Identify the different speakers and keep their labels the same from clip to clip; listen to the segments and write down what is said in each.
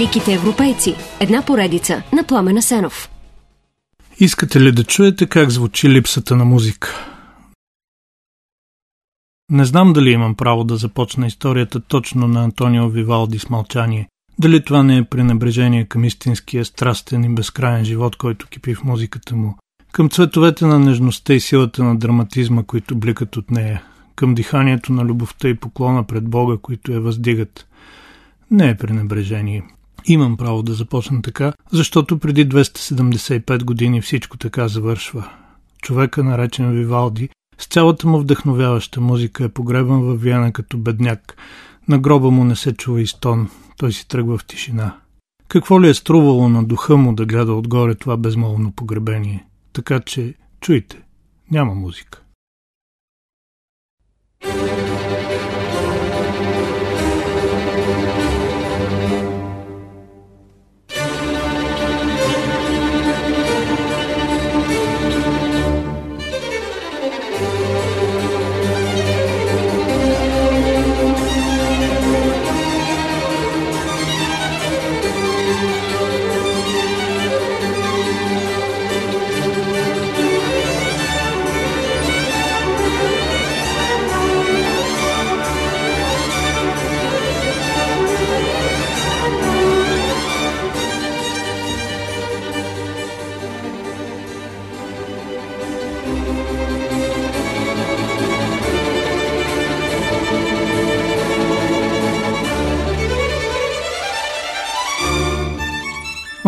Speaker 1: Великите европейци. Една поредица на Пламена Сенов.
Speaker 2: Искате ли да чуете как звучи липсата на музика? Не знам дали имам право да започна историята точно на Антонио Вивалди с мълчание. Дали това не е пренебрежение към истинския страстен и безкрайен живот, който кипи в музиката му, към цветовете на нежността и силата на драматизма, които бликат от нея, към диханието на любовта и поклона пред Бога, които я въздигат. Не е пренебрежение. Имам право да започна така, защото преди 275 години всичко така завършва. Човека, наречен Вивалди, с цялата му вдъхновяваща музика е погребан във Виена като бедняк. На гроба му не се чува и стон, той си тръгва в тишина. Какво ли е струвало на духа му да гледа отгоре това безмолвно погребение? Така че, чуйте, няма музика.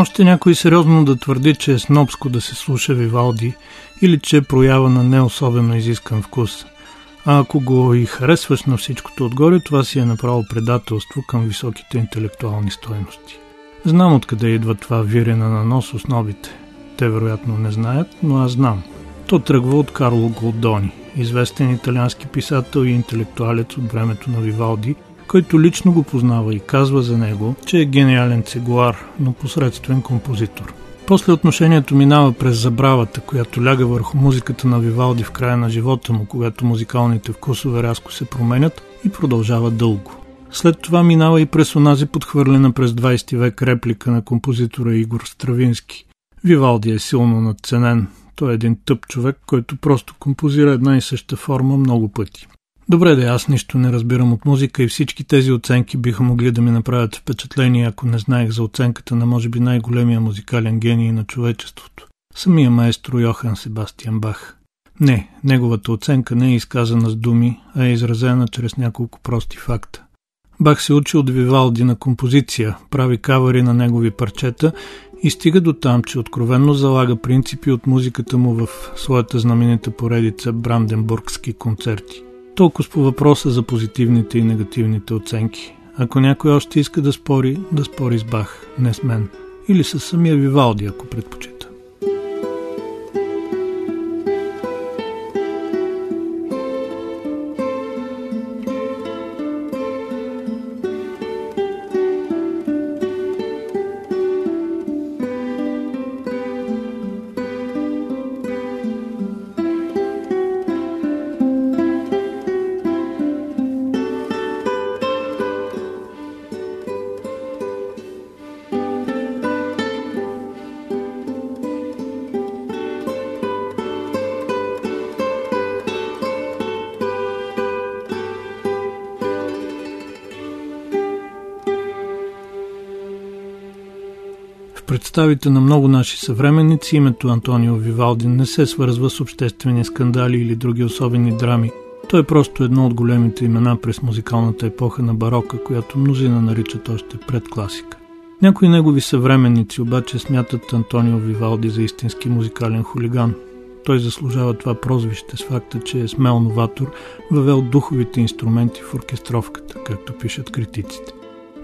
Speaker 2: Още някой сериозно да твърди, че е снобско да се слуша Вивалди или че е проява на не особено изискан вкус. А ако го и харесваш на всичкото отгоре, това си е направо предателство към високите интелектуални стоености. Знам откъде идва това вирене на нос основите. Те вероятно не знаят, но аз знам. То тръгва от Карло Голдони, известен италиански писател и интелектуалец от времето на Вивалди, който лично го познава и казва за него, че е гениален цигуар, но посредствен композитор. После отношението минава през забравата, която ляга върху музиката на Вивалди в края на живота му, когато музикалните вкусове рязко се променят и продължава дълго. След това минава и през онази подхвърлена през 20 век реплика на композитора Игор Стравински. Вивалди е силно надценен. Той е един тъп човек, който просто композира една и съща форма много пъти. Добре да аз нищо не разбирам от музика и всички тези оценки биха могли да ми направят впечатление, ако не знаех за оценката на може би най-големия музикален гений на човечеството. Самия маестро Йохан Себастиан Бах. Не, неговата оценка не е изказана с думи, а е изразена чрез няколко прости факта. Бах се учи от Вивалди на композиция, прави кавари на негови парчета и стига до там, че откровенно залага принципи от музиката му в своята знаменита поредица Бранденбургски концерти. Толкова по въпроса за позитивните и негативните оценки. Ако някой още иска да спори, да спори с Бах, не с мен. Или с самия Вивалди, ако предпочита. Представите на много наши съвременници името Антонио Вивалди не се свързва с обществени скандали или други особени драми. Той е просто едно от големите имена през музикалната епоха на барока, която мнозина наричат още предкласика. Някои негови съвременници обаче смятат Антонио Вивалди за истински музикален хулиган. Той заслужава това прозвище с факта, че е смел новатор, въвел духовите инструменти в оркестровката, както пишат критиците.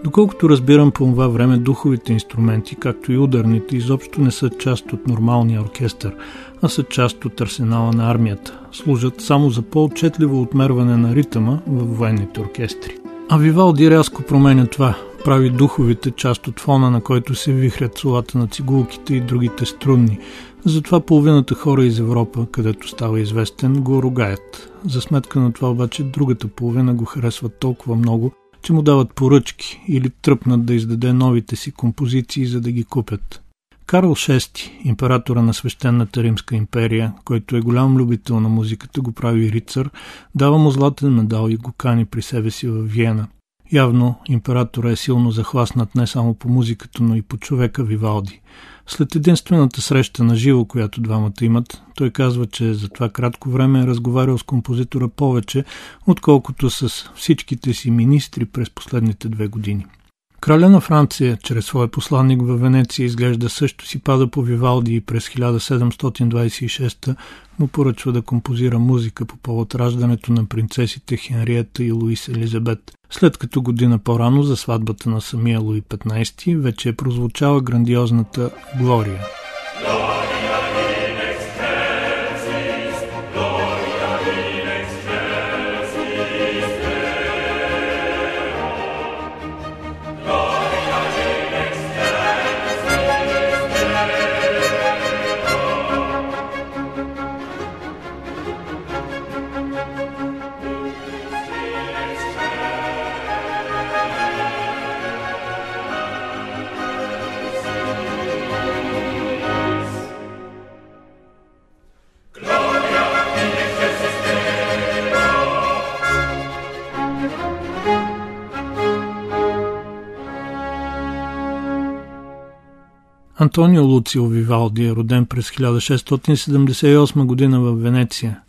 Speaker 2: Доколкото разбирам по това време, духовите инструменти, както и ударните, изобщо не са част от нормалния оркестър, а са част от арсенала на армията. Служат само за по-отчетливо отмерване на ритъма в военните оркестри. А Вивалди рязко променя това. Прави духовите част от фона, на който се вихрят солата на цигулките и другите струнни. Затова половината хора из Европа, където става известен, го ругаят. За сметка на това обаче другата половина го харесват толкова много, ще му дават поръчки или тръпнат да издаде новите си композиции, за да ги купят. Карл VI, императора на свещената Римска империя, който е голям любител на музиката, го прави рицар, дава му златен медал и го кани при себе си в Виена. Явно императора е силно захласнат не само по музиката, но и по човека Вивалди. След единствената среща на живо, която двамата имат, той казва, че за това кратко време е разговарял с композитора повече, отколкото с всичките си министри през последните две години. Краля на Франция, чрез своя посланник във Венеция, изглежда също си пада по Вивалди и през 1726 му поръчва да композира музика по повод раждането на принцесите Хенриета и Луис Елизабет. След като година по-рано за сватбата на самия Луи 15 вече е прозвучала грандиозната Глория. Антонио Луцио Вивалди е роден през 1678 година в Венеция.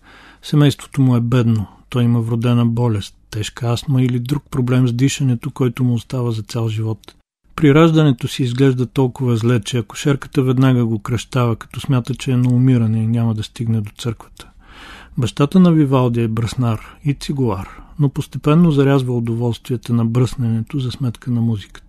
Speaker 2: Семейството му е бедно. Той има вродена болест, тежка астма или друг проблем с дишането, който му остава за цял живот. При раждането си изглежда толкова зле, че акушерката веднага го кръщава, като смята, че е на умиране и няма да стигне до църквата. Бащата на Вивалди е браснар и цигуар, но постепенно зарязва удоволствията на бръсненето за сметка на музиката.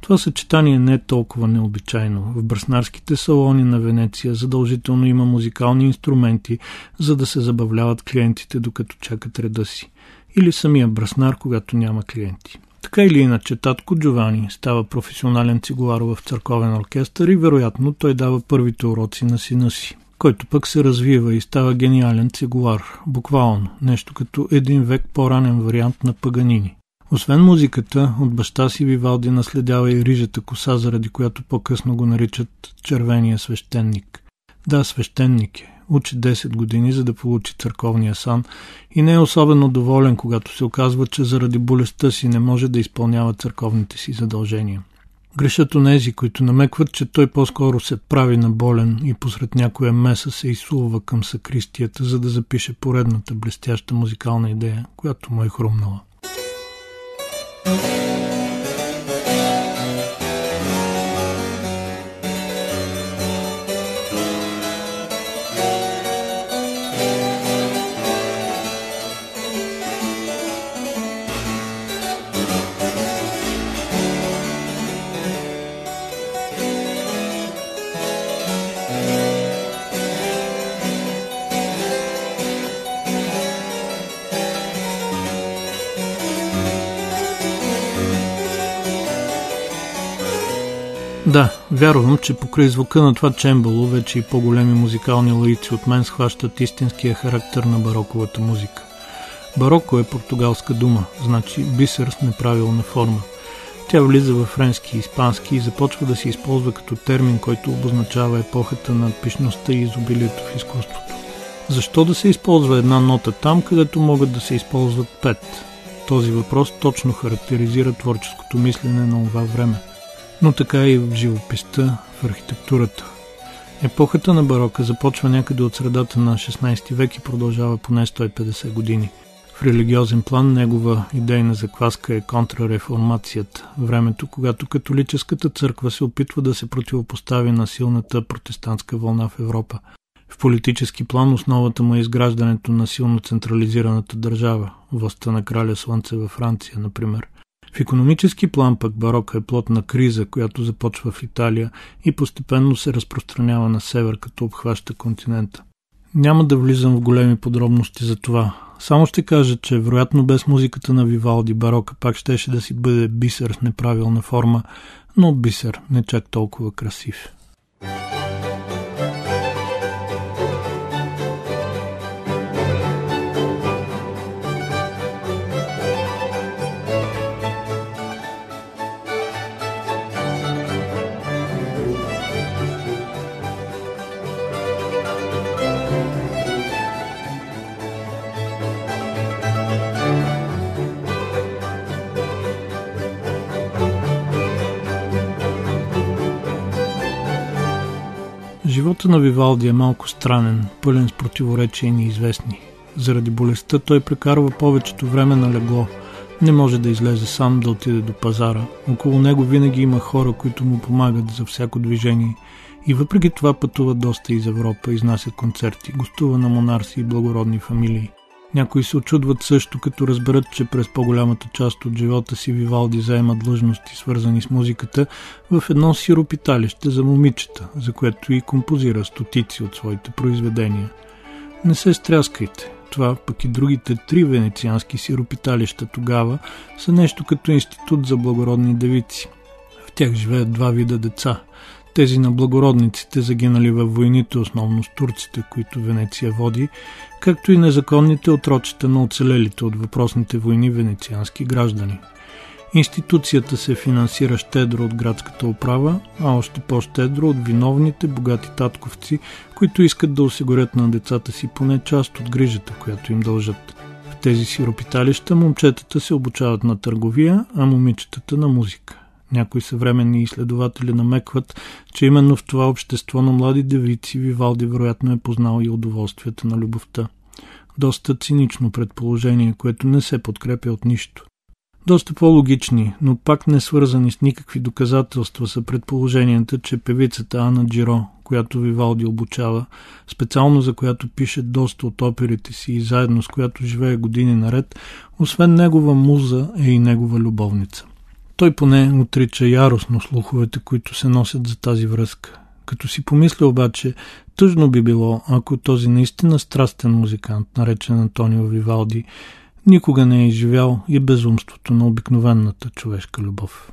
Speaker 2: Това съчетание не е толкова необичайно. В бръснарските салони на Венеция задължително има музикални инструменти, за да се забавляват клиентите, докато чакат реда си. Или самия бръснар, когато няма клиенти. Така или иначе, татко Джовани става професионален цигулар в църковен оркестър и вероятно той дава първите уроци на сина си, който пък се развива и става гениален цигулар, буквално, нещо като един век по-ранен вариант на Паганини. Освен музиката, от баща си Вивалди наследява и рижата коса, заради която по-късно го наричат червения свещеник. Да, свещеник е. Учи 10 години, за да получи църковния сан и не е особено доволен, когато се оказва, че заради болестта си не може да изпълнява църковните си задължения. Грешат онези, които намекват, че той по-скоро се прави на болен и посред някоя меса се изсулва към сакристията, за да запише поредната блестяща музикална идея, която му е хрумнала. Да, вярвам, че покрай звука на това чембало вече и по-големи музикални лаици от мен схващат истинския характер на бароковата музика. Бароко е португалска дума, значи бисер с неправилна форма. Тя влиза във френски и испански и започва да се използва като термин, който обозначава епохата на пишността и изобилието в изкуството. Защо да се използва една нота там, където могат да се използват пет? Този въпрос точно характеризира творческото мислене на това време но така и в живописта, в архитектурата. Епохата на барока започва някъде от средата на 16 век и продължава поне 150 години. В религиозен план негова идейна закваска е контрареформацията, времето, когато католическата църква се опитва да се противопостави на силната протестантска вълна в Европа. В политически план основата му е изграждането на силно централизираната държава, властта на краля Слънце във Франция, например – в економически план пък барока е плод на криза, която започва в Италия и постепенно се разпространява на север, като обхваща континента. Няма да влизам в големи подробности за това. Само ще кажа, че вероятно без музиката на Вивалди барока пак щеше да си бъде бисер с неправилна форма, но бисер не чак толкова красив. На Вивалди е малко странен, пълен с противоречия и неизвестни. Заради болестта той прекарва повечето време на легло. Не може да излезе сам да отиде до пазара. Около него винаги има хора, които му помагат за всяко движение. И въпреки това пътува доста из Европа, изнася концерти, гостува на монарси и благородни фамилии. Някои се очудват също, като разберат, че през по-голямата част от живота си Вивалди заема длъжности, свързани с музиката, в едно сиропиталище за момичета, за което и композира стотици от своите произведения. Не се стряскайте. Това, пък и другите три венециански сиропиталища тогава, са нещо като институт за благородни девици. В тях живеят два вида деца – тези на благородниците, загинали във войните, основно с турците, които Венеция води, както и незаконните отрочета на оцелелите от въпросните войни венециански граждани. Институцията се финансира щедро от градската управа, а още по-щедро от виновните богати татковци, които искат да осигурят на децата си поне част от грижата, която им дължат. В тези сиропиталища момчетата се обучават на търговия, а момичетата на музика. Някои съвременни изследователи намекват, че именно в това общество на млади девици Вивалди вероятно е познал и удоволствията на любовта. Доста цинично предположение, което не се подкрепя от нищо. Доста по-логични, но пак не свързани с никакви доказателства са предположенията, че певицата Ана Джиро, която Вивалди обучава, специално за която пише доста от оперите си и заедно с която живее години наред, освен негова муза е и негова любовница. Той поне отрича яростно слуховете, които се носят за тази връзка. Като си помисля обаче, тъжно би било, ако този наистина страстен музикант, наречен Антонио Вивалди, никога не е изживял и безумството на обикновената човешка любов.